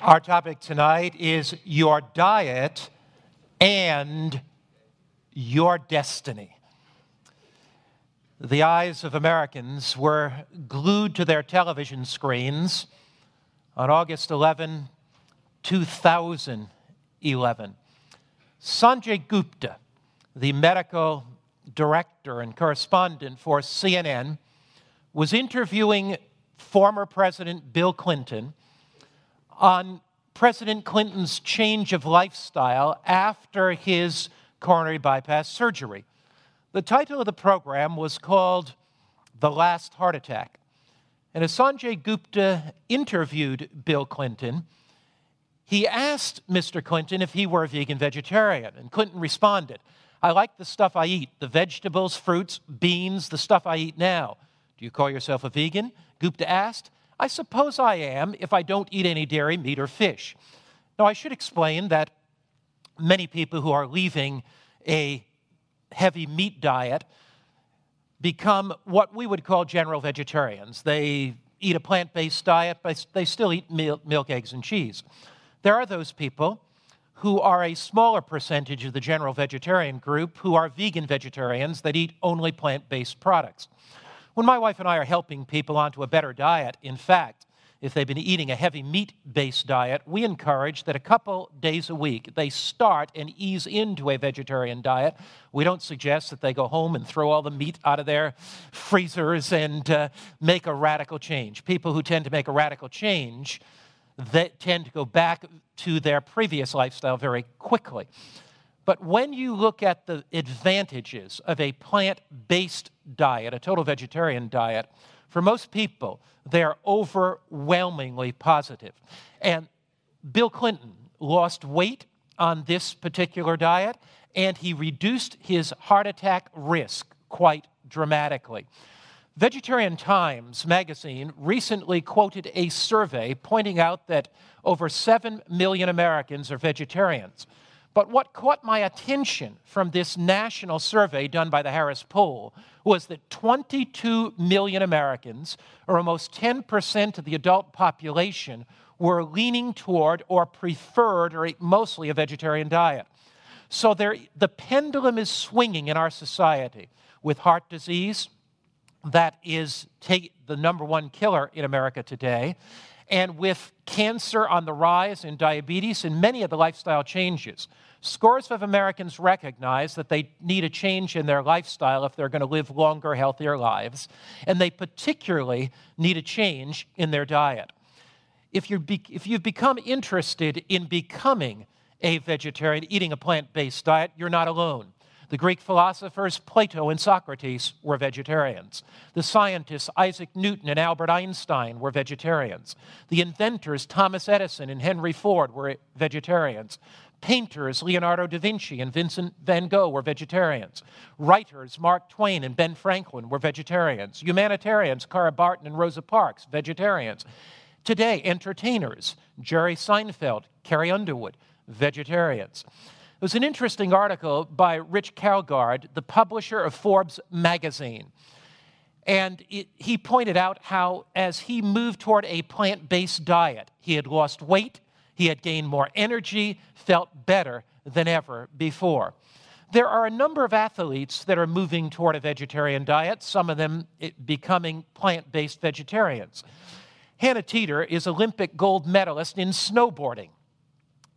Our topic tonight is your diet and your destiny. The eyes of Americans were glued to their television screens on August 11, 2011. Sanjay Gupta, the medical director and correspondent for CNN, was interviewing former President Bill Clinton on President Clinton's change of lifestyle after his coronary bypass surgery. The title of the program was called The Last Heart Attack. And as Sanjay Gupta interviewed Bill Clinton, he asked Mr. Clinton if he were a vegan vegetarian. And Clinton responded, I like the stuff I eat the vegetables, fruits, beans, the stuff I eat now. Do you call yourself a vegan? Gupta asked. I suppose I am if I don't eat any dairy, meat, or fish. Now, I should explain that many people who are leaving a heavy meat diet become what we would call general vegetarians. They eat a plant based diet, but they still eat milk, eggs, and cheese. There are those people who are a smaller percentage of the general vegetarian group who are vegan vegetarians that eat only plant based products. When my wife and I are helping people onto a better diet, in fact, if they've been eating a heavy meat based diet, we encourage that a couple days a week they start and ease into a vegetarian diet. We don't suggest that they go home and throw all the meat out of their freezers and uh, make a radical change. People who tend to make a radical change that tend to go back to their previous lifestyle very quickly. But when you look at the advantages of a plant based diet, a total vegetarian diet, for most people, they're overwhelmingly positive. And Bill Clinton lost weight on this particular diet, and he reduced his heart attack risk quite dramatically. Vegetarian Times magazine recently quoted a survey pointing out that over 7 million Americans are vegetarians. But what caught my attention from this national survey done by the Harris Poll was that 22 million Americans, or almost 10% of the adult population, were leaning toward or preferred or mostly a vegetarian diet. So there, the pendulum is swinging in our society with heart disease, that is take the number one killer in America today, and with cancer on the rise and diabetes and many of the lifestyle changes. Scores of Americans recognize that they need a change in their lifestyle if they're going to live longer, healthier lives, and they particularly need a change in their diet. If, you if you've become interested in becoming a vegetarian, eating a plant based diet, you're not alone. The Greek philosophers Plato and Socrates were vegetarians. The scientists Isaac Newton and Albert Einstein were vegetarians. The inventors Thomas Edison and Henry Ford were vegetarians. Painters Leonardo da Vinci and Vincent van Gogh were vegetarians. Writers Mark Twain and Ben Franklin were vegetarians. Humanitarians Clara Barton and Rosa Parks, vegetarians. Today, entertainers Jerry Seinfeld, Carrie Underwood, vegetarians. It was an interesting article by Rich Karlgaard, the publisher of Forbes magazine. And it, he pointed out how, as he moved toward a plant based diet, he had lost weight, he had gained more energy, felt better than ever before. There are a number of athletes that are moving toward a vegetarian diet, some of them becoming plant based vegetarians. Hannah Teter is Olympic gold medalist in snowboarding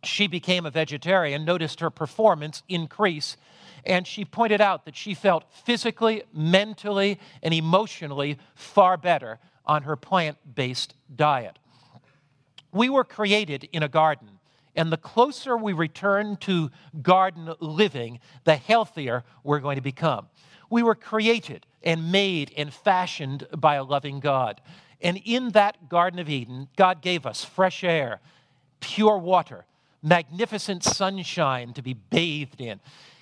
she became a vegetarian, noticed her performance increase, and she pointed out that she felt physically, mentally, and emotionally far better on her plant based diet. We were created in a garden, and the closer we return to garden living, the healthier we're going to become. We were created and made and fashioned by a loving God. And in that Garden of Eden, God gave us fresh air, pure water, magnificent sunshine to be bathed in.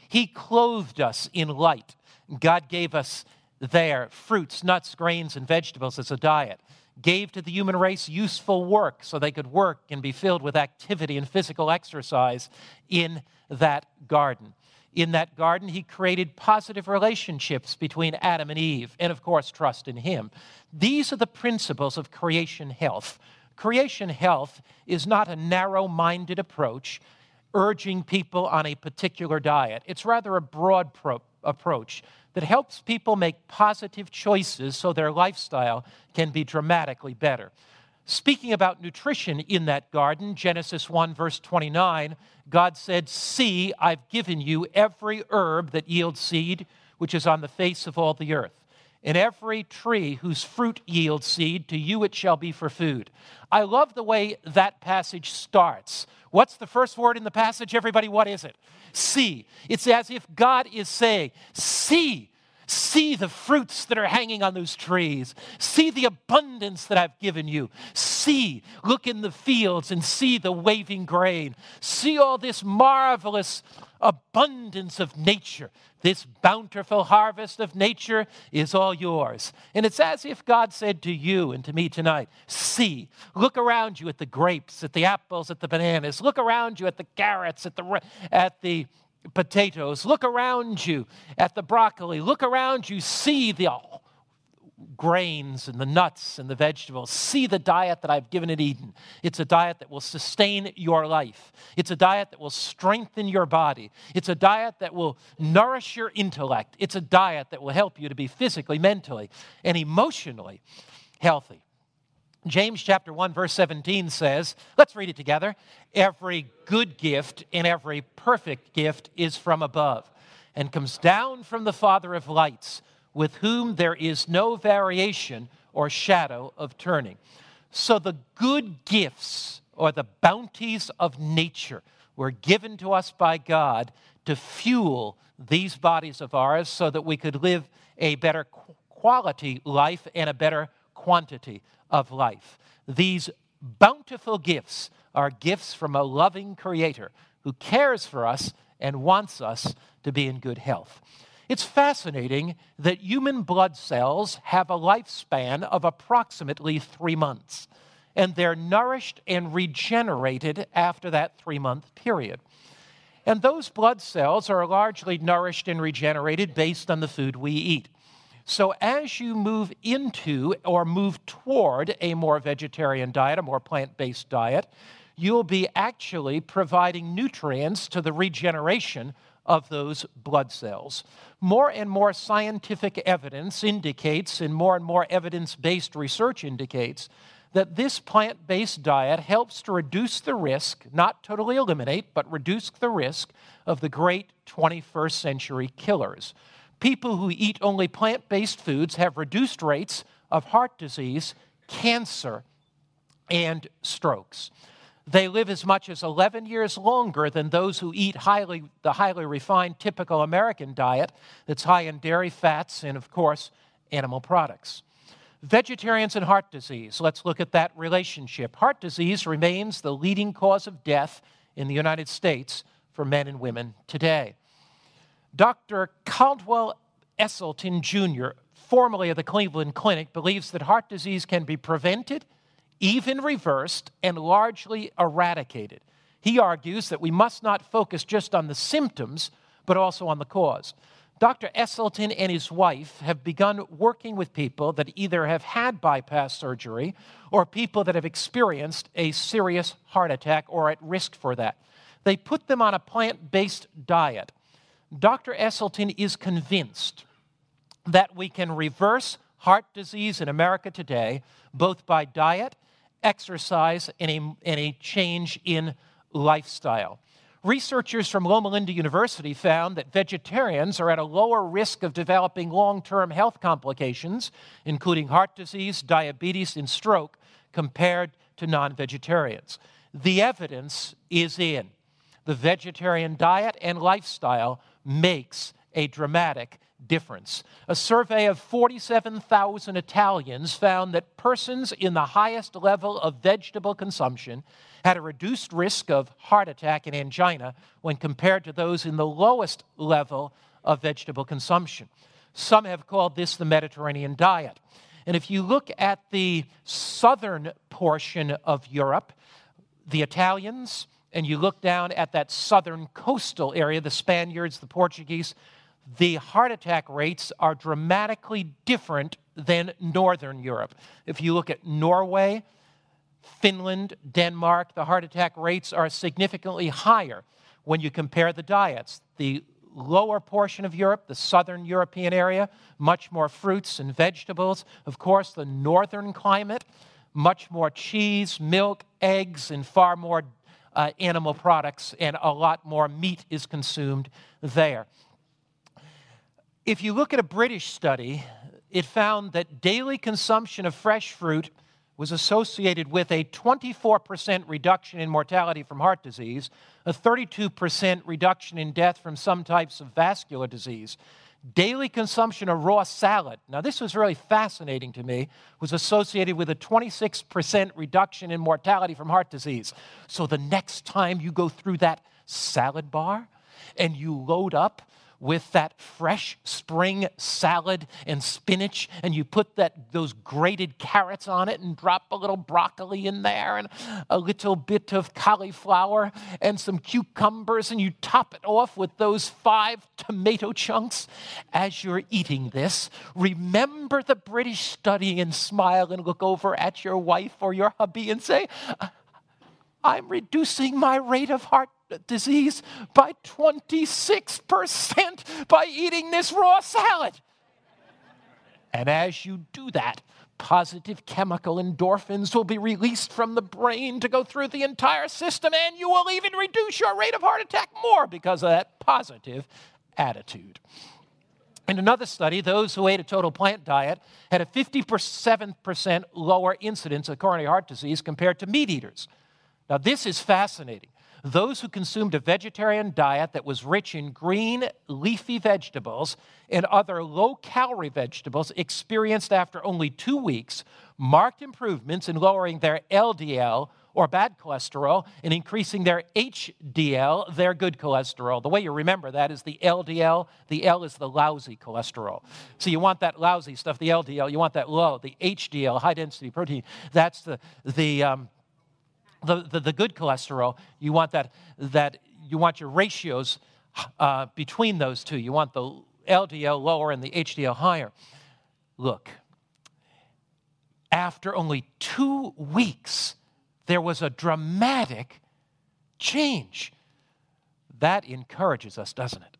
He clothed us in light. God gave us there fruits, nuts, grains, and vegetables as a diet. Gave to the human race useful work so they could work and be filled with activity and physical exercise in that garden. In that garden, he created positive relationships between Adam and Eve, and of course, trust in him. These are the principles of creation health Creation health is not a narrow minded approach urging people on a particular diet. It's rather a broad pro- approach that helps people make positive choices so their lifestyle can be dramatically better. Speaking about nutrition in that garden, Genesis 1, verse 29, God said, See, I've given you every herb that yields seed, which is on the face of all the earth. In every tree whose fruit yields seed, to you it shall be for food. I love the way that passage starts. What's the first word in the passage, everybody? What is it? See. It's as if God is saying, See, See the fruits that are hanging on those trees. See the abundance that I've given you. See, look in the fields and see the waving grain. See all this marvelous abundance of nature. This bountiful harvest of nature is all yours. And it's as if God said to you and to me tonight see, look around you at the grapes, at the apples, at the bananas. Look around you at the carrots, at the, at the potatoes. Look around you at the broccoli. Look around you, see the grains and the nuts and the vegetables. See the diet that I've given at Eden. It's a diet that will sustain your life. It's a diet that will strengthen your body. It's a diet that will nourish your intellect. It's a diet that will help you to be physically, mentally, and emotionally healthy. James chapter 1 verse 17 says, let's read it together. Every good gift and every perfect gift is from above and comes down from the Father of lights, with whom there is no variation or shadow of turning. So the good gifts or the bounties of nature were given to us by God to fuel these bodies of ours so that we could live a better quality life and a better quantity of life. These bountiful gifts are gifts from a loving Creator who cares for us and wants us to be in good health. It's fascinating that human blood cells have a lifespan of approximately three months, and they're nourished and regenerated after that three month period. And those blood cells are largely nourished and regenerated based on the food we eat. So, as you move into or move toward a more vegetarian diet, a more plant based diet, you'll be actually providing nutrients to the regeneration of those blood cells. More and more scientific evidence indicates, and more and more evidence based research indicates, that this plant based diet helps to reduce the risk, not totally eliminate, but reduce the risk of the great 21st century killers people who eat only plant based foods have reduced rates of heart disease, cancer, and strokes. They live as much as 11 years longer than those who eat highly, the highly refined typical American diet that's high in dairy fats and, of course, animal products. Vegetarians and heart disease, let's look at that relationship. Heart disease remains the leading cause of death in the United States for men and women today. Dr. Caldwell Esselstyn Jr., formerly of the Cleveland Clinic, believes that heart disease can be prevented, even reversed, and largely eradicated. He argues that we must not focus just on the symptoms, but also on the cause. Dr. Esselstyn and his wife have begun working with people that either have had bypass surgery or people that have experienced a serious heart attack or at risk for that. They put them on a plant based diet Dr. Esselstyn is convinced that we can reverse heart disease in America today both by diet, exercise, and a, and a change in lifestyle. Researchers from Loma Linda University found that vegetarians are at a lower risk of developing long term health complications, including heart disease, diabetes, and stroke, compared to non vegetarians. The evidence is in. The vegetarian diet and lifestyle makes a dramatic difference. A survey of 47,000 Italians found that persons in the highest level of vegetable consumption had a reduced risk of heart attack and angina when compared to those in the lowest level of vegetable consumption. Some have called this the Mediterranean diet. And if you look at the southern portion of Europe, the Italians, and you look down at that southern coastal area, the Spaniards, the Portuguese, the heart attack rates are dramatically different than Northern Europe. If you look at Norway, Finland, Denmark, the heart attack rates are significantly higher when you compare the diets. The lower portion of Europe, the southern European area, much more fruits and vegetables. Of course, the northern climate, much more cheese, milk, eggs, and far more uh, animal products, and a lot more meat is consumed there. If you look at a British study, it found that daily consumption of fresh fruit was associated with a 24% reduction in mortality from heart disease, a 32% reduction in death from some types of vascular disease. Daily consumption of raw salad, now this was really fascinating to me, was associated with a 26% reduction in mortality from heart disease. So the next time you go through that salad bar and you load up with that fresh spring salad and spinach, and you put that, those grated carrots on it and drop a little broccoli in there and a little bit of cauliflower and some cucumbers, and you top it off with those five tomato chunks. As you're eating this, remember the British study and smile and look over at your wife or your hubby and say, I'm reducing my rate of heart disease by 26% by eating this raw salad. And as you do that, positive chemical endorphins will be released from the brain to go through the entire system, and you will even reduce your rate of heart attack more because of that positive attitude. In another study, those who ate a total plant diet had a 57% lower incidence of coronary heart disease compared to meat eaters. Now, this is fascinating those who consumed a vegetarian diet that was rich in green, leafy vegetables and other low calorie vegetables experienced after only two weeks marked improvements in lowering their LDL or bad cholesterol and increasing their HDL, their good cholesterol. The way you remember that is the LDL, the L is the lousy cholesterol. So you want that lousy stuff, the LDL, you want that low, the HDL, high density protein. That's the, the, um, the, the, the, good cholesterol, you want that, that you want your ratios uh, between those two. You want the LDL lower and the HDL higher. Look, after only two weeks, there was a dramatic change. That encourages us, doesn't it?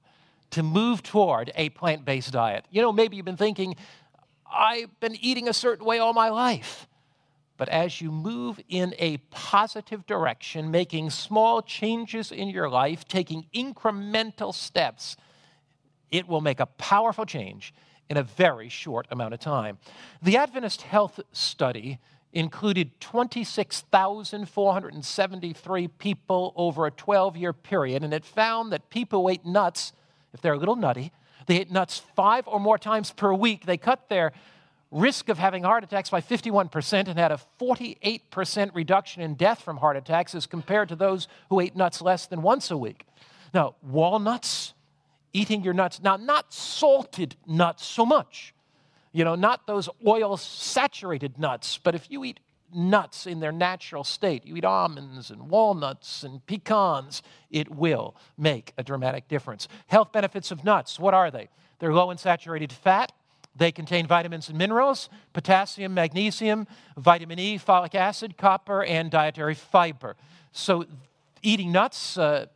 To move toward a plant based diet. You know, maybe you've been thinking, I've been eating a certain way all my life. But as you move in a positive direction, making small changes in your life, taking incremental steps, it will make a powerful change in a very short amount of time. The Adventist Health Study included 26,473 people over a 12 year period, and it found that people who ate nuts, if they're a little nutty, they ate nuts five or more times per week. They cut their risk of having heart attacks by 51% and had a 48% reduction in death from heart attacks as compared to those who ate nuts less than once a week. Now, walnuts, eating your nuts, now, not salted nuts so much, you know, not those oil saturated nuts, but if you eat nuts in their natural state, you eat almonds and walnuts and pecans, it will make a dramatic difference. Health benefits of nuts, what are they? They're low in saturated fat, they contain vitamins and minerals, potassium, magnesium, vitamin E, folic acid, copper, and dietary fiber. So, eating nuts uh,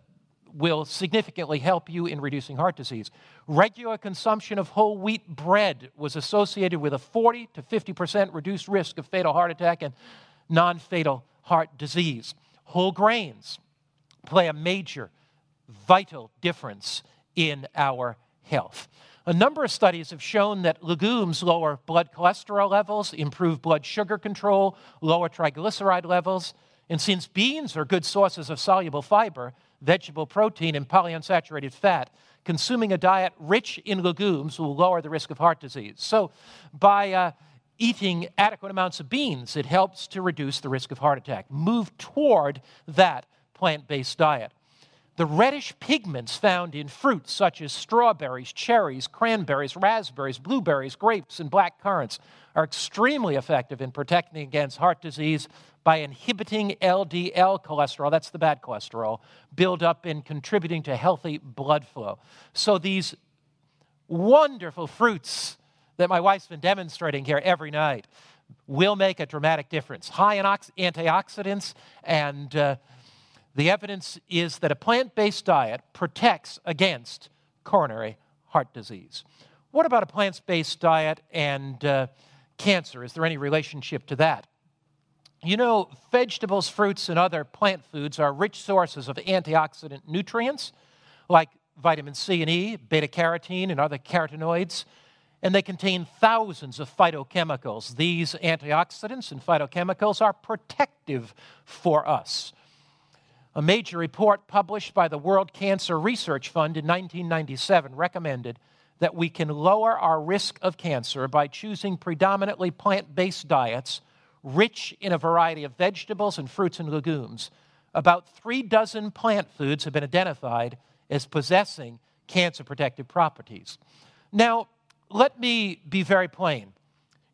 will significantly help you in reducing heart disease. Regular consumption of whole wheat bread was associated with a 40 to 50% reduced risk of fatal heart attack and non fatal heart disease. Whole grains play a major, vital difference in our health. A number of studies have shown that legumes lower blood cholesterol levels, improve blood sugar control, lower triglyceride levels. And since beans are good sources of soluble fiber, vegetable protein, and polyunsaturated fat, consuming a diet rich in legumes will lower the risk of heart disease. So, by uh, eating adequate amounts of beans, it helps to reduce the risk of heart attack. Move toward that plant based diet. The reddish pigments found in fruits such as strawberries, cherries, cranberries, raspberries, blueberries, grapes, and black currants are extremely effective in protecting against heart disease by inhibiting LDL cholesterol, that's the bad cholesterol, buildup and contributing to healthy blood flow. So these wonderful fruits that my wife's been demonstrating here every night will make a dramatic difference. High in antioxidants, and uh, the evidence is that a plant based diet protects against coronary heart disease. What about a plant based diet and uh, cancer? Is there any relationship to that? You know, vegetables, fruits, and other plant foods are rich sources of antioxidant nutrients like vitamin C and E, beta carotene, and other carotenoids and they contain thousands of phytochemicals. These antioxidants and phytochemicals are protective for us. A major report published by the World Cancer Research Fund in 1997 recommended that we can lower our risk of cancer by choosing predominantly plant based diets rich in a variety of vegetables and fruits and legumes. About three dozen plant foods have been identified as possessing cancer protective properties. Now, let me be very plain.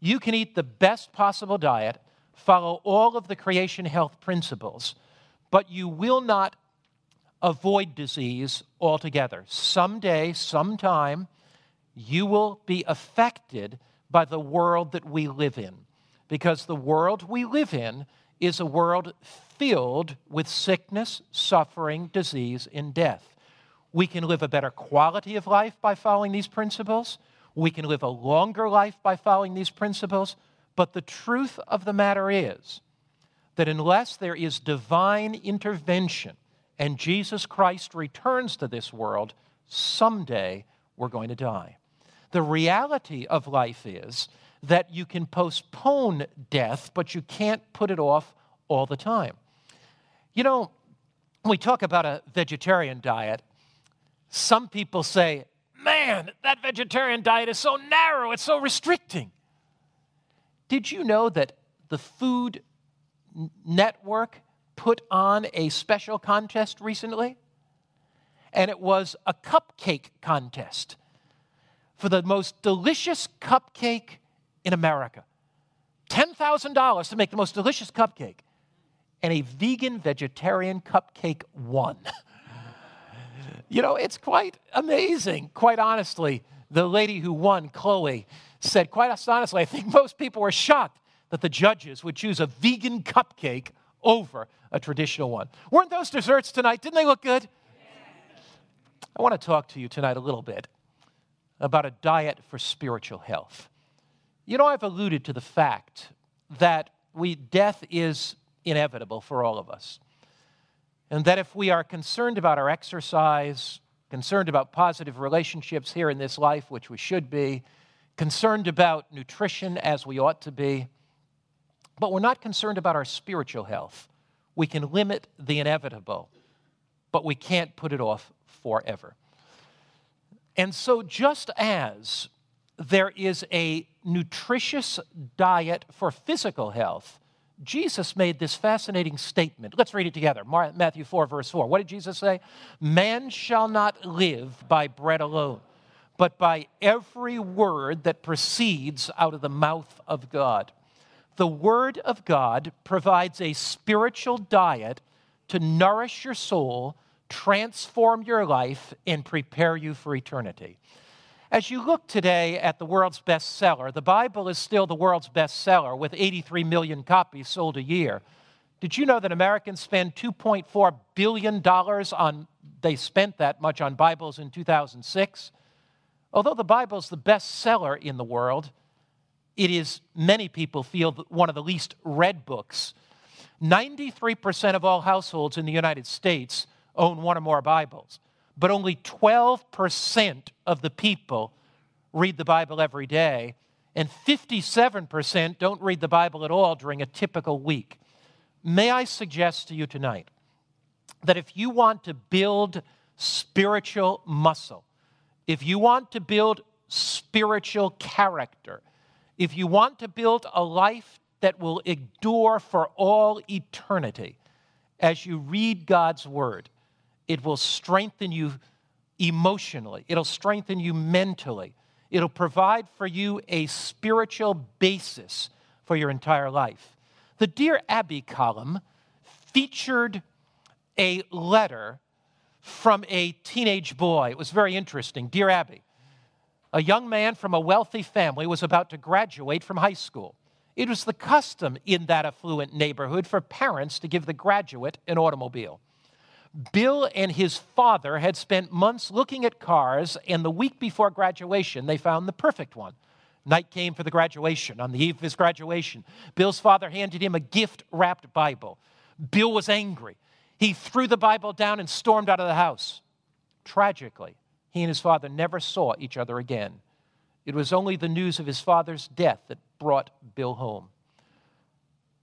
You can eat the best possible diet, follow all of the creation health principles, but you will not avoid disease altogether. Someday, sometime, you will be affected by the world that we live in. Because the world we live in is a world filled with sickness, suffering, disease, and death. We can live a better quality of life by following these principles. We can live a longer life by following these principles, but the truth of the matter is that unless there is divine intervention and Jesus Christ returns to this world, someday we're going to die. The reality of life is that you can postpone death, but you can't put it off all the time. You know, we talk about a vegetarian diet, some people say, man, that vegetarian diet is so narrow, it's so restricting. Did you know that the Food Network put on a special contest recently? And it was a cupcake contest for the most delicious cupcake in America. $10,000 to make the most delicious cupcake. And a vegan vegetarian cupcake won. You know, it's quite amazing, quite honestly. The lady who won, Chloe, said, quite honestly, I think most people were shocked that the judges would choose a vegan cupcake over a traditional one. Weren't those desserts tonight? Didn't they look good? I want to talk to you tonight a little bit about a diet for spiritual health. You know, I've alluded to the fact that we, death is inevitable for all of us. And that if we are concerned about our exercise, concerned about positive relationships here in this life, which we should be, concerned about nutrition as we ought to be, but we're not concerned about our spiritual health, we can limit the inevitable, but we can't put it off forever. And so, just as there is a nutritious diet for physical health, Jesus made this fascinating statement. Let's read it together. Matthew 4, verse 4. What did Jesus say? Man shall not live by bread alone, but by every word that proceeds out of the mouth of God. The Word of God provides a spiritual diet to nourish your soul, transform your life, and prepare you for eternity. As you look today at the world's bestseller, the Bible is still the world's bestseller with 83 million copies sold a year. Did you know that Americans spend 2.4 billion dollars on they spent that much on Bibles in 2006? Although the Bible is the bestseller in the world, it is many people feel one of the least read books. 93% of all households in the United States own one or more Bibles but only 12% of the people read the Bible every day, and 57% don't read the Bible at all during a typical week. May I suggest to you tonight that if you want to build spiritual muscle, if you want to build spiritual character, if you want to build a life that will endure for all eternity, as you read God's Word, it will strengthen you emotionally, it'll strengthen you mentally, it'll provide for you a spiritual basis for your entire life. The Dear Abby column featured a letter from a teenage boy. It was very interesting. Dear Abby, a young man from a wealthy family was about to graduate from high school. It was the custom in that affluent neighborhood for parents to give the graduate an automobile. Bill and his father had spent months looking at cars, and the week before graduation, they found the perfect one. Night came for the graduation. On the eve of his graduation, Bill's father handed him a gift wrapped Bible. Bill was angry. He threw the Bible down and stormed out of the house. Tragically, he and his father never saw each other again. It was only the news of his father's death that brought Bill home.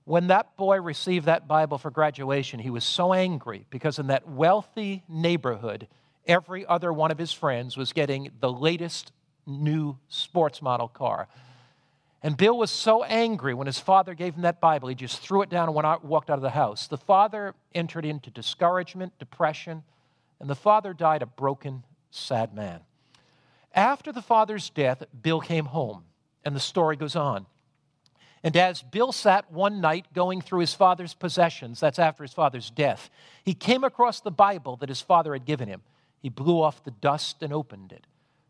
When that boy received that Bible for graduation, he was so angry because in that wealthy neighborhood, every other one of his friends was getting the latest new sports model car. And Bill was so angry when his father gave him that Bible, he just threw it down and out, walked out of the house. The father entered into discouragement, depression, and the father died a broken, sad man. After the father's death, Bill came home, and the story goes on. And as Bill sat one night going through his father's possessions, that's after his father's death, he came across the Bible that his father had given him. He blew off the dust and opened it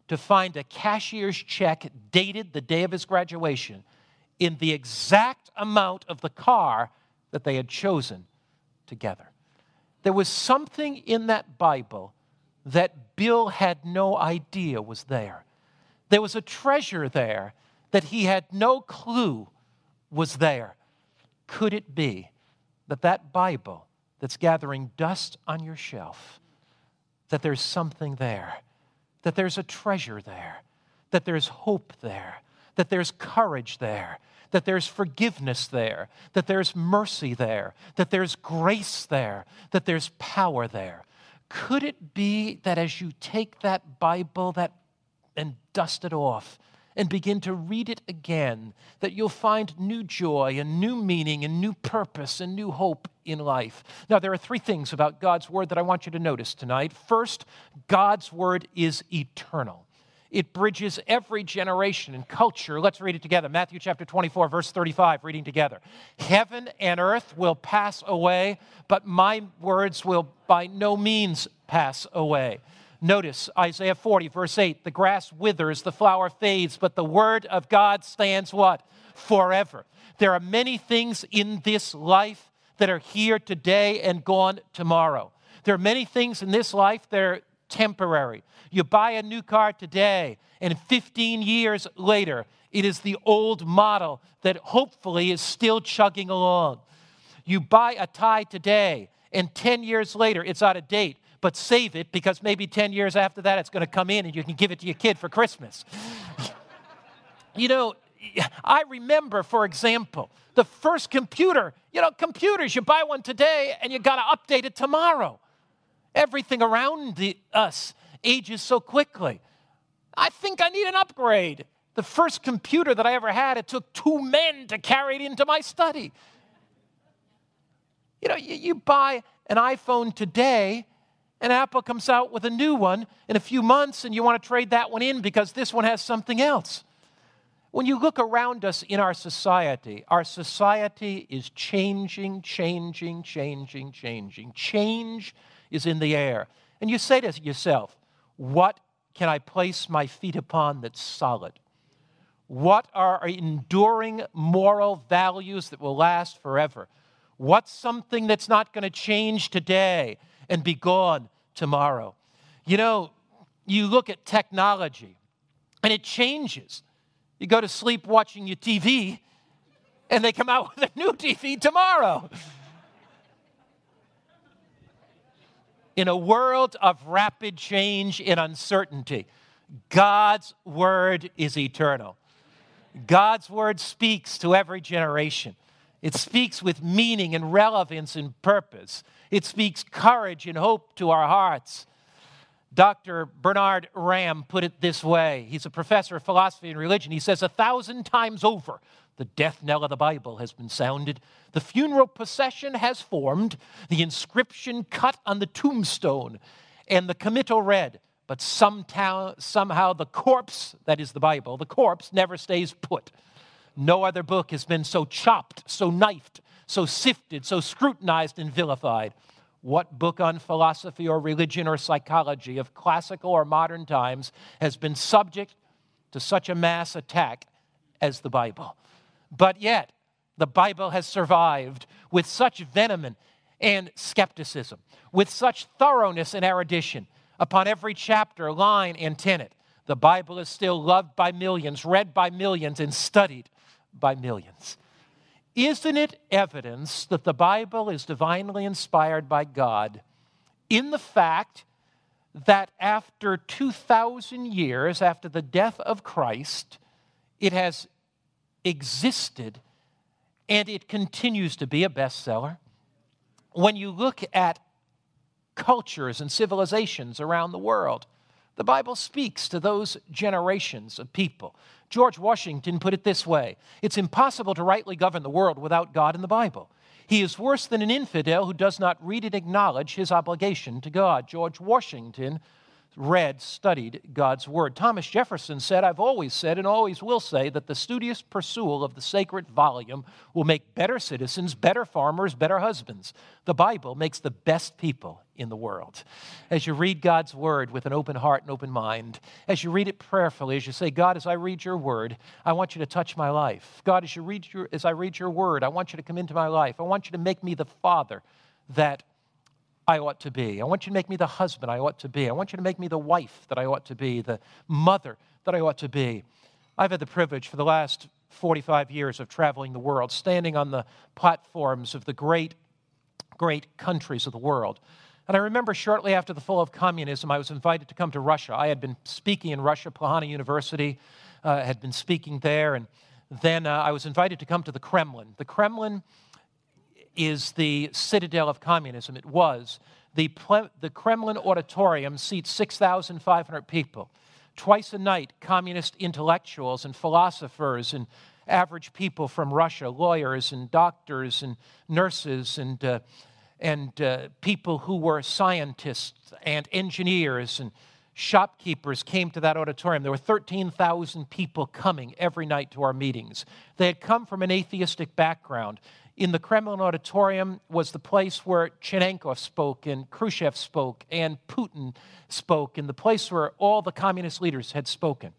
to find a cashier's check dated the day of his graduation in the exact amount of the car that they had chosen together. There was something in that Bible that Bill had no idea was there. There was a treasure there that he had no clue was there. Could it be that that Bible that's gathering dust on your shelf, that there's something there, that there's a treasure there, that there's hope there, that there's courage there, that there's forgiveness there, that there's mercy there, that there's grace there, that there's power there. Could it be that as you take that Bible that and dust it off, and begin to read it again, that you'll find new joy and new meaning and new purpose and new hope in life. Now, there are three things about God's Word that I want you to notice tonight. First, God's Word is eternal. It bridges every generation and culture. Let's read it together. Matthew chapter 24, verse 35, reading together. Heaven and earth will pass away, but my words will by no means pass away. Notice Isaiah 40, verse 8 the grass withers, the flower fades, but the word of God stands what? Forever. There are many things in this life that are here today and gone tomorrow. There are many things in this life that are temporary. You buy a new car today, and 15 years later, it is the old model that hopefully is still chugging along. You buy a tie today, and 10 years later, it's out of date but save it because maybe 10 years after that it's going to come in and you can give it to your kid for Christmas. you know, I remember, for example, the first computer. You know, computers, you buy one today and you got to update it tomorrow. Everything around the, us ages so quickly. I think I need an upgrade. The first computer that I ever had, it took two men to carry it into my study. You know, you, you buy an iPhone today and Apple comes out with a new one in a few months, and you want to trade that one in because this one has something else. When you look around us in our society, our society is changing, changing, changing, changing. Change is in the air. And you say to yourself, What can I place my feet upon that's solid? What are enduring moral values that will last forever? What's something that's not going to change today and be gone tomorrow. You know, you look at technology and it changes. You go to sleep watching your TV and they come out with a new TV tomorrow. In a world of rapid change and uncertainty, God's word is eternal. God's word speaks to every generation. It speaks with meaning and relevance and purpose. It speaks courage and hope to our hearts. Dr. Bernard Ramm put it this way. He's a professor of philosophy and religion. He says, A thousand times over, the death knell of the Bible has been sounded. The funeral procession has formed, the inscription cut on the tombstone, and the committal read. But somehow, somehow the corpse, that is the Bible, the corpse never stays put. No other book has been so chopped, so knifed, so sifted, so scrutinized and vilified. What book on philosophy or religion or psychology of classical or modern times has been subject to such a mass attack as the Bible? But yet, the Bible has survived with such venom and skepticism, with such thoroughness and erudition upon every chapter, line, and tenet. The Bible is still loved by millions, read by millions, and studied by millions. Isn't it evidence that the Bible is divinely inspired by God in the fact that after 2,000 years after the death of Christ, it has existed and it continues to be a bestseller? When you look at cultures and civilizations around the world, the Bible speaks to those generations of people. George Washington put it this way It's impossible to rightly govern the world without God and the Bible. He is worse than an infidel who does not read and acknowledge his obligation to God. George Washington read, studied God's Word. Thomas Jefferson said, I've always said and always will say that the studious pursuit of the sacred volume will make better citizens, better farmers, better husbands. The Bible makes the best people in the world. As you read God's Word with an open heart and open mind, as you read it prayerfully, as you say, God, as I read your Word, I want you to touch my life. God, as, you read your, as I read your Word, I want you to come into my life. I want you to make me the father that I ought to be. I want you to make me the husband I ought to be. I want you to make me the wife that I ought to be, the mother that I ought to be. I've had the privilege for the last 45 years of traveling the world, standing on the platforms of the great, great countries of the world. And I remember shortly after the fall of communism, I was invited to come to Russia. I had been speaking in Russia, Plahana University, uh, had been speaking there, and then uh, I was invited to come to the Kremlin. The Kremlin is the citadel of communism. It was. The, the Kremlin auditorium seats 6,500 people. Twice a night, communist intellectuals and philosophers and average people from Russia, lawyers and doctors and nurses and, uh, and uh, people who were scientists and engineers and shopkeepers came to that auditorium. There were 13,000 people coming every night to our meetings. They had come from an atheistic background in the Kremlin auditorium was the place where Chernenko spoke and Khrushchev spoke and Putin spoke, and the place where all the communist leaders had spoken.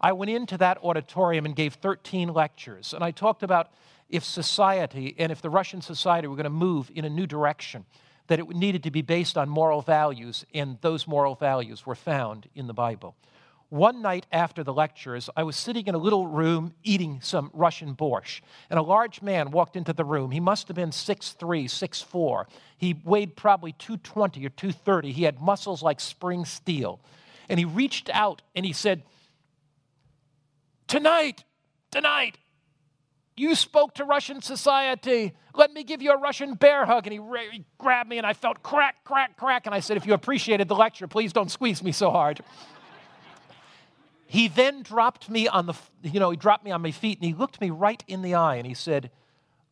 I went into that auditorium and gave 13 lectures, and I talked about if society and if the Russian society were going to move in a new direction, that it needed to be based on moral values, and those moral values were found in the Bible. One night after the lectures, I was sitting in a little room eating some Russian borscht, and a large man walked into the room. He must have been 6'3, 6'4. He weighed probably 220 or 230. He had muscles like spring steel. And he reached out and he said, Tonight, tonight, you spoke to Russian society. Let me give you a Russian bear hug. And he, he grabbed me, and I felt crack, crack, crack. And I said, If you appreciated the lecture, please don't squeeze me so hard. He then dropped me on the, you know, he dropped me on my feet and he looked me right in the eye and he said,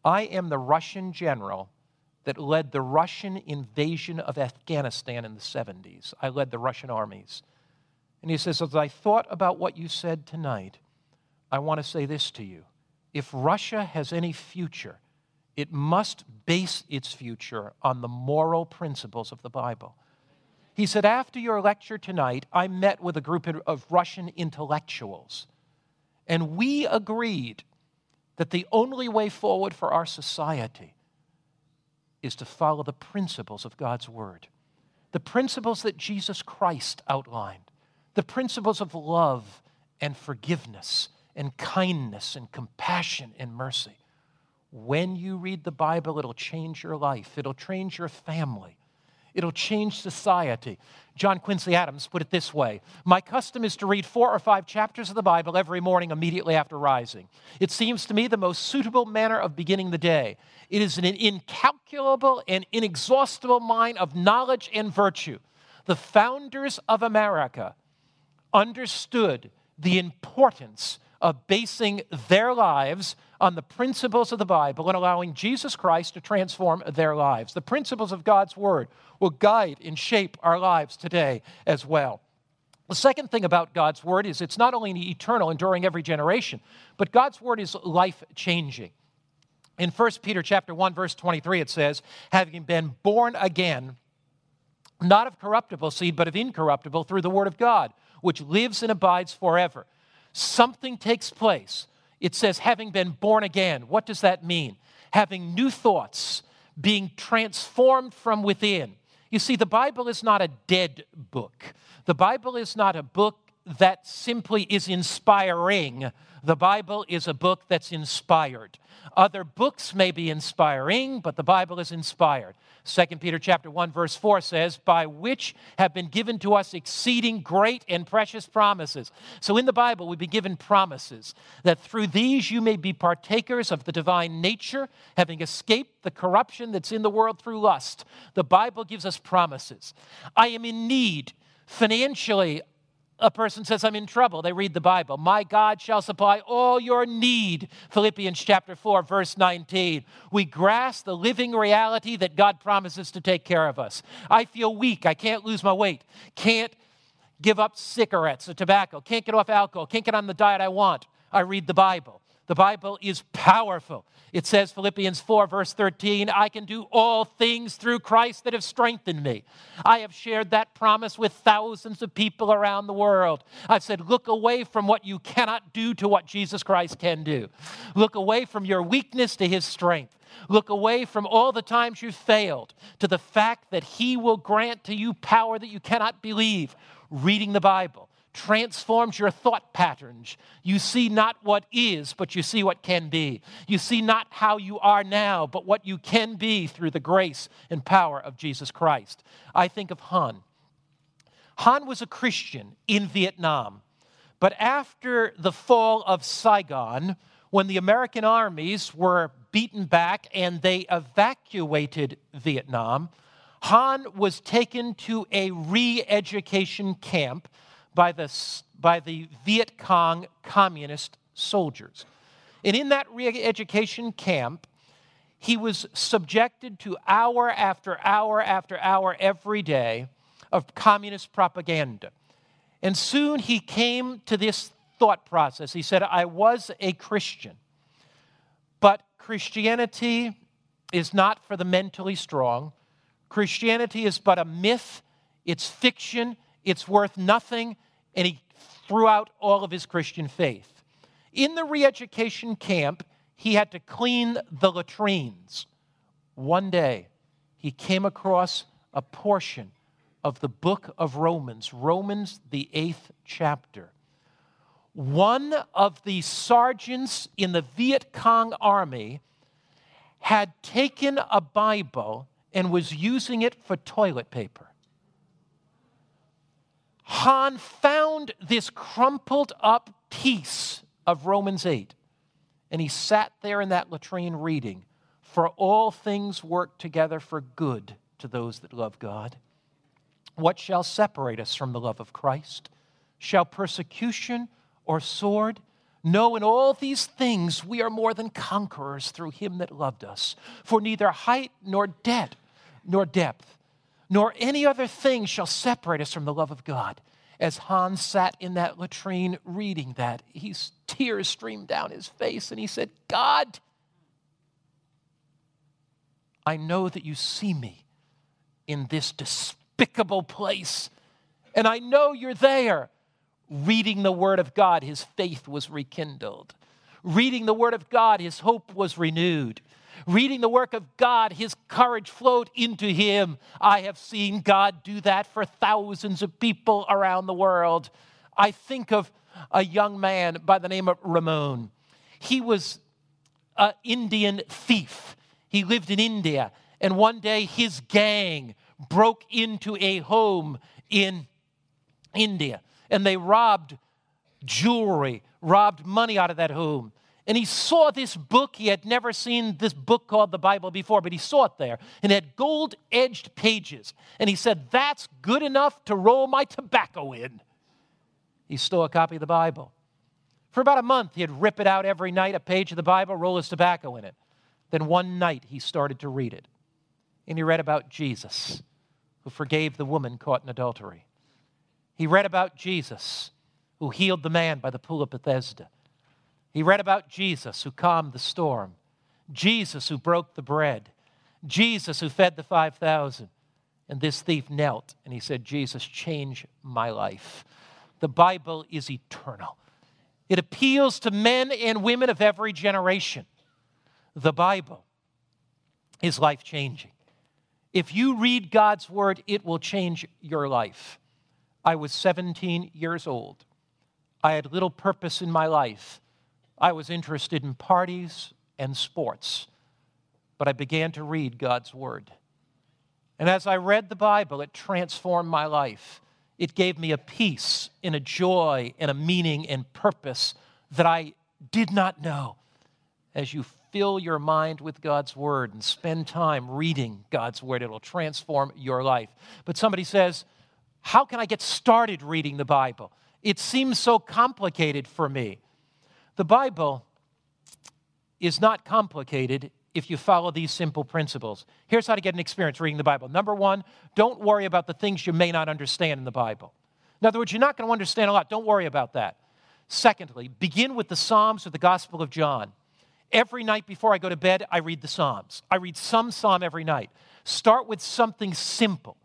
I am the Russian general that led the Russian invasion of Afghanistan in the 70s. I led the Russian armies. And he says, As I thought about what you said tonight, I want to say this to you. If Russia has any future, it must base its future on the moral principles of the Bible. He said, After your lecture tonight, I met with a group of Russian intellectuals, and we agreed that the only way forward for our society is to follow the principles of God's Word, the principles that Jesus Christ outlined, the principles of love and forgiveness and kindness and compassion and mercy. When you read the Bible, it'll change your life, it'll change your family. It'll change society. John Quincy Adams put it this way My custom is to read four or five chapters of the Bible every morning immediately after rising. It seems to me the most suitable manner of beginning the day. It is an incalculable and inexhaustible mine of knowledge and virtue. The founders of America understood the importance of basing their lives on the principles of the Bible and allowing Jesus Christ to transform their lives. The principles of God's Word will guide and shape our lives today as well. The second thing about God's Word is it's not only eternal, enduring every generation, but God's Word is life changing. In 1 Peter chapter 1 verse 23 it says, having been born again not of corruptible seed but of incorruptible through the word of God, which lives and abides forever. Something takes place It says, having been born again. What does that mean? Having new thoughts, being transformed from within. You see, the Bible is not a dead book. The Bible is not a book that simply is inspiring. The Bible is a book that's inspired. Other books may be inspiring, but the Bible is inspired. 2 Peter chapter 1 verse 4 says, "By which have been given to us exceeding great and precious promises." So in the Bible we've been given promises that through these you may be partakers of the divine nature, having escaped the corruption that's in the world through lust. The Bible gives us promises. I am in need financially a person says, I'm in trouble, they read the Bible. My God shall supply all your need. Philippians chapter 4, verse 19. We grasp the living reality that God promises to take care of us. I feel weak. I can't lose my weight. Can't give up cigarettes or tobacco. Can't get off alcohol. Can't get on the diet I want. I read the Bible. The Bible is powerful. It says, Philippians 4, verse 13, I can do all things through Christ that have strengthened me. I have shared that promise with thousands of people around the world. I've said, look away from what you cannot do to what Jesus Christ can do. Look away from your weakness to his strength. Look away from all the times you've failed to the fact that he will grant to you power that you cannot believe. Reading the Bible transforms your thought patterns. You see not what is, but you see what can be. You see not how you are now, but what you can be through the grace and power of Jesus Christ. I think of Han. Han was a Christian in Vietnam, but after the fall of Saigon, when the American armies were beaten back and they evacuated Vietnam, Han was taken to a re education camp by the, by the Viet Cong communist soldiers. And in that re education camp, he was subjected to hour after hour after hour every day of communist propaganda. And soon he came to this thought process. He said, I was a Christian, but Christianity is not for the mentally strong. Christianity is but a myth, it's fiction, it's worth nothing, and he threw out all of his Christian faith. In the re education camp, he had to clean the latrines. One day, he came across a portion of the book of Romans, Romans, the eighth chapter. One of the sergeants in the Viet Cong army had taken a Bible and was using it for toilet paper. Han found this crumpled up piece of Romans 8, and he sat there in that latrine reading, For all things work together for good to those that love God. What shall separate us from the love of Christ? Shall persecution or sword? No, in all these things we are more than conquerors through him that loved us. For neither height nor depth, nor depth, nor any other thing shall separate us from the love of God. As Hans sat in that latrine reading that, his tears streamed down his face and he said, God, I know that you see me in this despicable place, and I know you're there. Reading the Word of God, his faith was rekindled. Reading the Word of God, his hope was renewed reading the work of God, his courage flowed into him. I have seen God do that for thousands of people around the world. I think of a young man by the name of Ramon. He was an Indian thief. He lived in India, and one day his gang broke into a home in India and they robbed jewelry, robbed money out of that home and he saw this book. He had never seen this book called the Bible before, but he saw it there. And it had gold edged pages. And he said, That's good enough to roll my tobacco in. He stole a copy of the Bible. For about a month, he'd rip it out every night, a page of the Bible, roll his tobacco in it. Then one night, he started to read it. And he read about Jesus, who forgave the woman caught in adultery. He read about Jesus, who healed the man by the pool of Bethesda. He read about Jesus who calmed the storm, Jesus who broke the bread, Jesus who fed the 5,000. And this thief knelt and he said, Jesus, change my life. The Bible is eternal. It appeals to men and women of every generation. The Bible is life changing. If you read God's word, it will change your life. I was 17 years old. I had little purpose in my life. I was interested in parties and sports, but I began to read God's word. And as I read the Bible, it transformed my life. It gave me a peace and a joy and a meaning and purpose that I did not know. As you fill your mind with God's Word and spend time reading God's Word, it'll transform your life. But somebody says, How can I get started reading the Bible? It seems so complicated for me. The Bible is not complicated if you follow these simple principles. Here's how to get an experience reading the Bible. Number one, don't worry about the things you may not understand in the Bible. In other words, you're not going to understand a lot. Don't worry about that. Secondly, begin with the Psalms or the Gospel of John. Every night before I go to bed, I read the Psalms. I read some psalm every night. Start with something simple.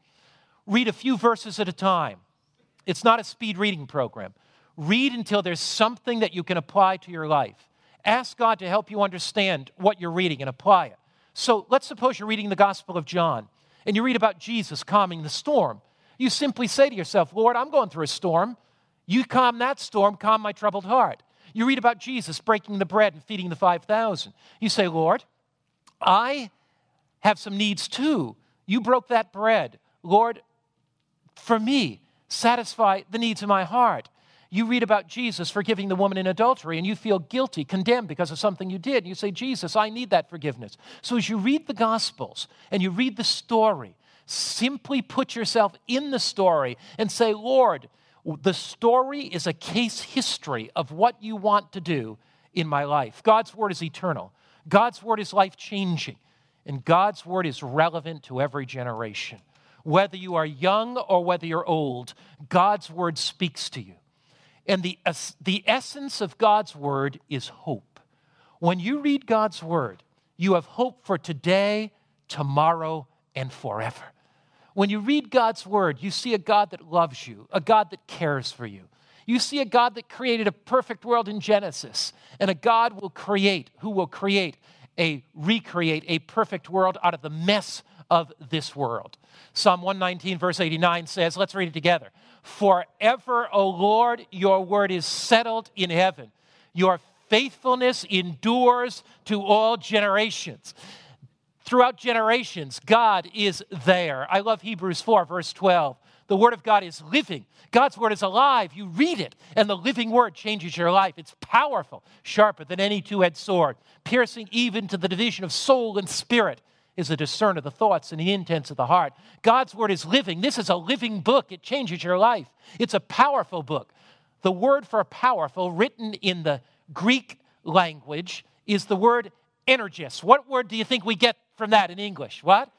Read a few verses at a time. It's not a speed reading program. Read until there's something that you can apply to your life. Ask God to help you understand what you're reading and apply it. So let's suppose you're reading the Gospel of John and you read about Jesus calming the storm. You simply say to yourself, Lord, I'm going through a storm. You calm that storm, calm my troubled heart. You read about Jesus breaking the bread and feeding the 5,000. You say, Lord, I have some needs too. You broke that bread. Lord, for me, satisfy the needs of my heart. You read about Jesus forgiving the woman in adultery and you feel guilty, condemned because of something you did. And you say, Jesus, I need that forgiveness. So as you read the Gospels and you read the story, simply put yourself in the story and say, Lord, the story is a case history of what you want to do in my life. God's word is eternal, God's word is life changing, and God's word is relevant to every generation. Whether you are young or whether you're old, God's word speaks to you. And the, the essence of God's word is hope. When you read God's word, you have hope for today, tomorrow, and forever. When you read God's word, you see a God that loves you, a God that cares for you. You see a God that created a perfect world in Genesis, and a God will create, who will create a recreate a perfect world out of the mess of this world. Psalm 119, verse 89 says, let's read it together. Forever, O Lord, your word is settled in heaven. Your faithfulness endures to all generations throughout generations, God is there. I love Hebrews 4, verse 12. The Word of God is living. God's Word is alive. You read it, and the living Word changes your life. It's powerful, sharper than any two edged sword, piercing even to the division of soul and spirit, is a discerner of the thoughts and the intents of the heart. God's Word is living. This is a living book, it changes your life. It's a powerful book. The word for powerful, written in the Greek language, is the word energis. What word do you think we get from that in English? What?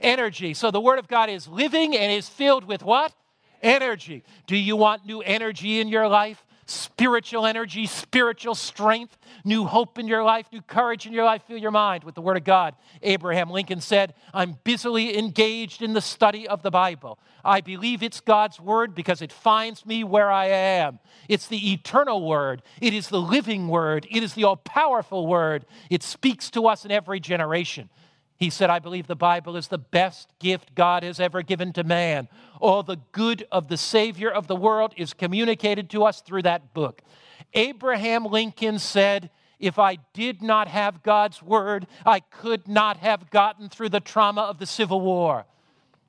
Energy. So the Word of God is living and is filled with what? Energy. Do you want new energy in your life? Spiritual energy, spiritual strength, new hope in your life, new courage in your life. Fill your mind with the Word of God. Abraham Lincoln said, I'm busily engaged in the study of the Bible. I believe it's God's Word because it finds me where I am. It's the eternal Word, it is the living Word, it is the all powerful Word. It speaks to us in every generation. He said, I believe the Bible is the best gift God has ever given to man. All the good of the Savior of the world is communicated to us through that book. Abraham Lincoln said, If I did not have God's word, I could not have gotten through the trauma of the Civil War.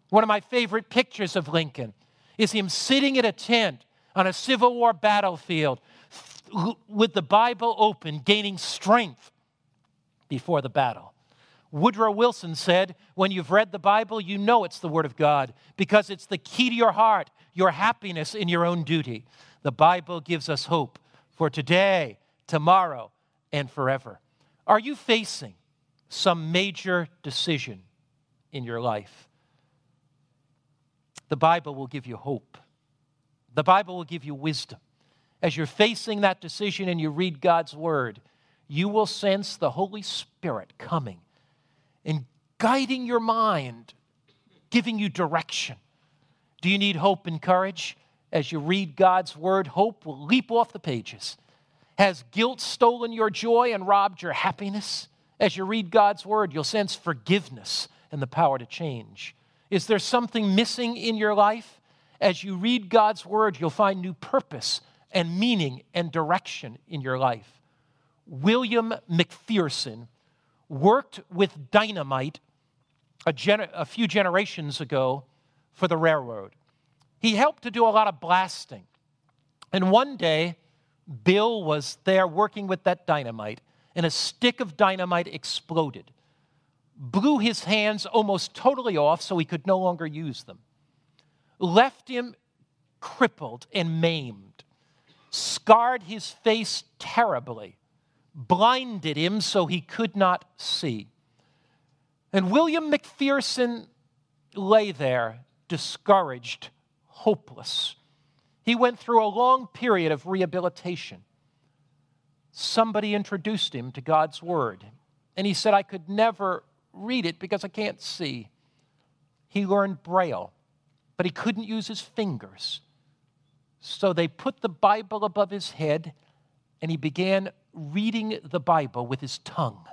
One of my favorite pictures of Lincoln is him sitting in a tent on a Civil War battlefield with the Bible open, gaining strength before the battle. Woodrow Wilson said, When you've read the Bible, you know it's the Word of God because it's the key to your heart, your happiness in your own duty. The Bible gives us hope for today, tomorrow, and forever. Are you facing some major decision in your life? The Bible will give you hope. The Bible will give you wisdom. As you're facing that decision and you read God's Word, you will sense the Holy Spirit coming and guiding your mind, giving you direction. Do you need hope and courage? As you read God's word, hope will leap off the pages. Has guilt stolen your joy and robbed your happiness? As you read God's word, you'll sense forgiveness and the power to change. Is there something missing in your life? As you read God's word, you'll find new purpose and meaning and direction in your life. William McPherson worked with dynamite a, a few generations ago for the railroad. He helped to do a lot of blasting. And one day, Bill was there working with that dynamite, and a stick of dynamite exploded, blew his hands almost totally off so he could no longer use them, left him crippled and maimed, scarred his face terribly, blinded him so he could not see. And William McPherson lay there, discouraged, hopeless. He went through a long period of rehabilitation. Somebody introduced him to God's Word, and he said, I could never read it because I can't see. He learned Braille, but he couldn't use his fingers. So they put the Bible above his head, and he began reading the Bible with his tongue.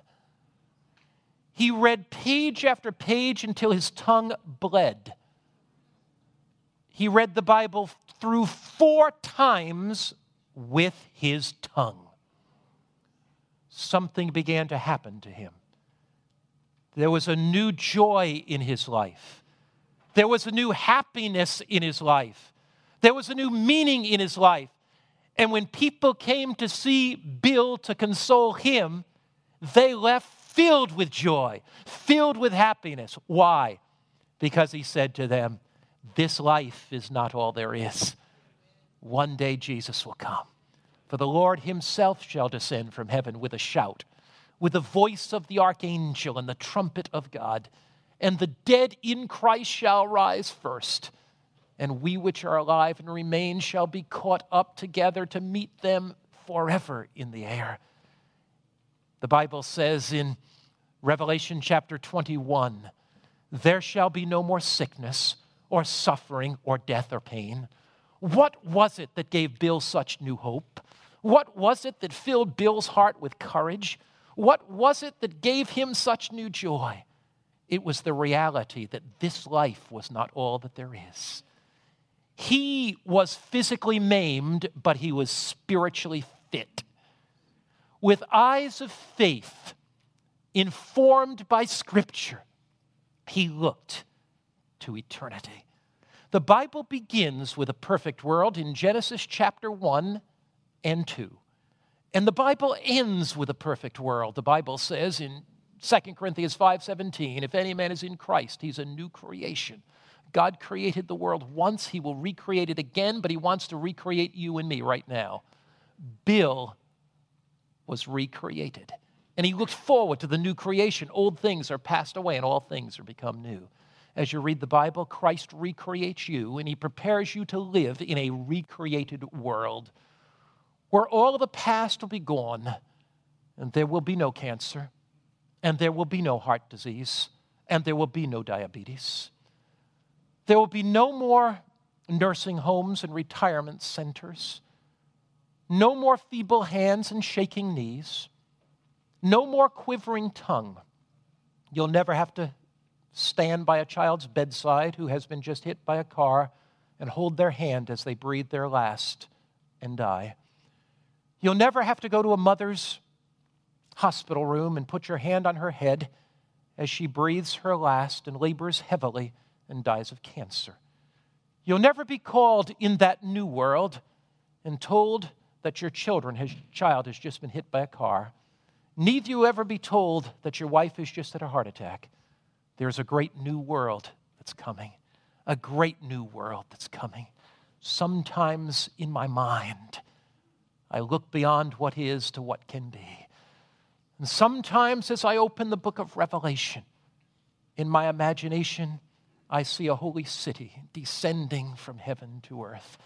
He read page after page until his tongue bled. He read the Bible through four times with his tongue. Something began to happen to him. There was a new joy in his life. There was a new happiness in his life. There was a new meaning in his life. And when people came to see Bill to console him, they left filled with joy, filled with happiness. Why? Because he said to them, This life is not all there is. One day Jesus will come. For the Lord himself shall descend from heaven with a shout, with the voice of the archangel and the trumpet of God. And the dead in Christ shall rise first. And we which are alive and remain shall be caught up together to meet them forever in the air. The Bible says in Revelation chapter 21 there shall be no more sickness or suffering or death or pain. What was it that gave Bill such new hope? What was it that filled Bill's heart with courage? What was it that gave him such new joy? It was the reality that this life was not all that there is. He was physically maimed, but he was spiritually fit with eyes of faith, informed by Scripture, he looked to eternity. The Bible begins with a perfect world in Genesis chapter 1 and 2. And the Bible ends with a perfect world. The Bible says in 2 Corinthians 5:17, if any man is in Christ, he's a new creation. God created the world once, he will recreate it again, but he wants to recreate you and me right now. Bill was recreated. And he looked forward to the new creation. Old things are passed away and all things are become new. As you read the Bible, Christ recreates you and he prepares you to live in a recreated world where all of the past will be gone and there will be no cancer and there will be no heart disease and there will be no diabetes. There will be no more nursing homes and retirement centers. No more feeble hands and shaking knees. No more quivering tongue. You'll never have to stand by a child's bedside who has been just hit by a car and hold their hand as they breathe their last and die. You'll never have to go to a mother's hospital room and put your hand on her head as she breathes her last and labors heavily and dies of cancer. You'll never be called in that new world and told that your children, his child has just been hit by a car. Neither you ever be told that your wife has just had a heart attack. There's a great new world that's coming, a great new world that's coming. Sometimes in my mind, I look beyond what is to what can be. And sometimes as I open the book of Revelation, in my imagination, I see a holy city descending from heaven to earth.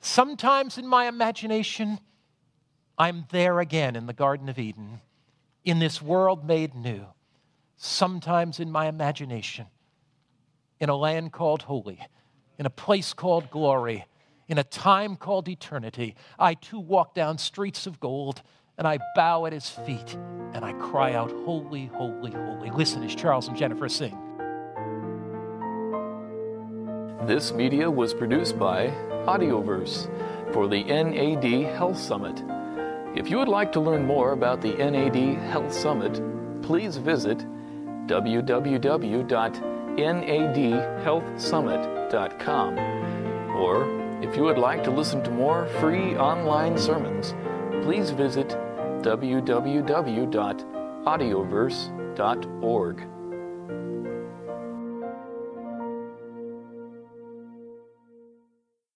Sometimes in my imagination, I'm there again in the Garden of Eden, in this world made new. Sometimes in my imagination, in a land called holy, in a place called glory, in a time called eternity, I too walk down streets of gold and I bow at his feet and I cry out, Holy, holy, holy. Listen as Charles and Jennifer sing. This media was produced by Audioverse for the NAD Health Summit. If you would like to learn more about the NAD Health Summit, please visit www.nadhealthsummit.com. Or if you would like to listen to more free online sermons, please visit www.audioverse.org.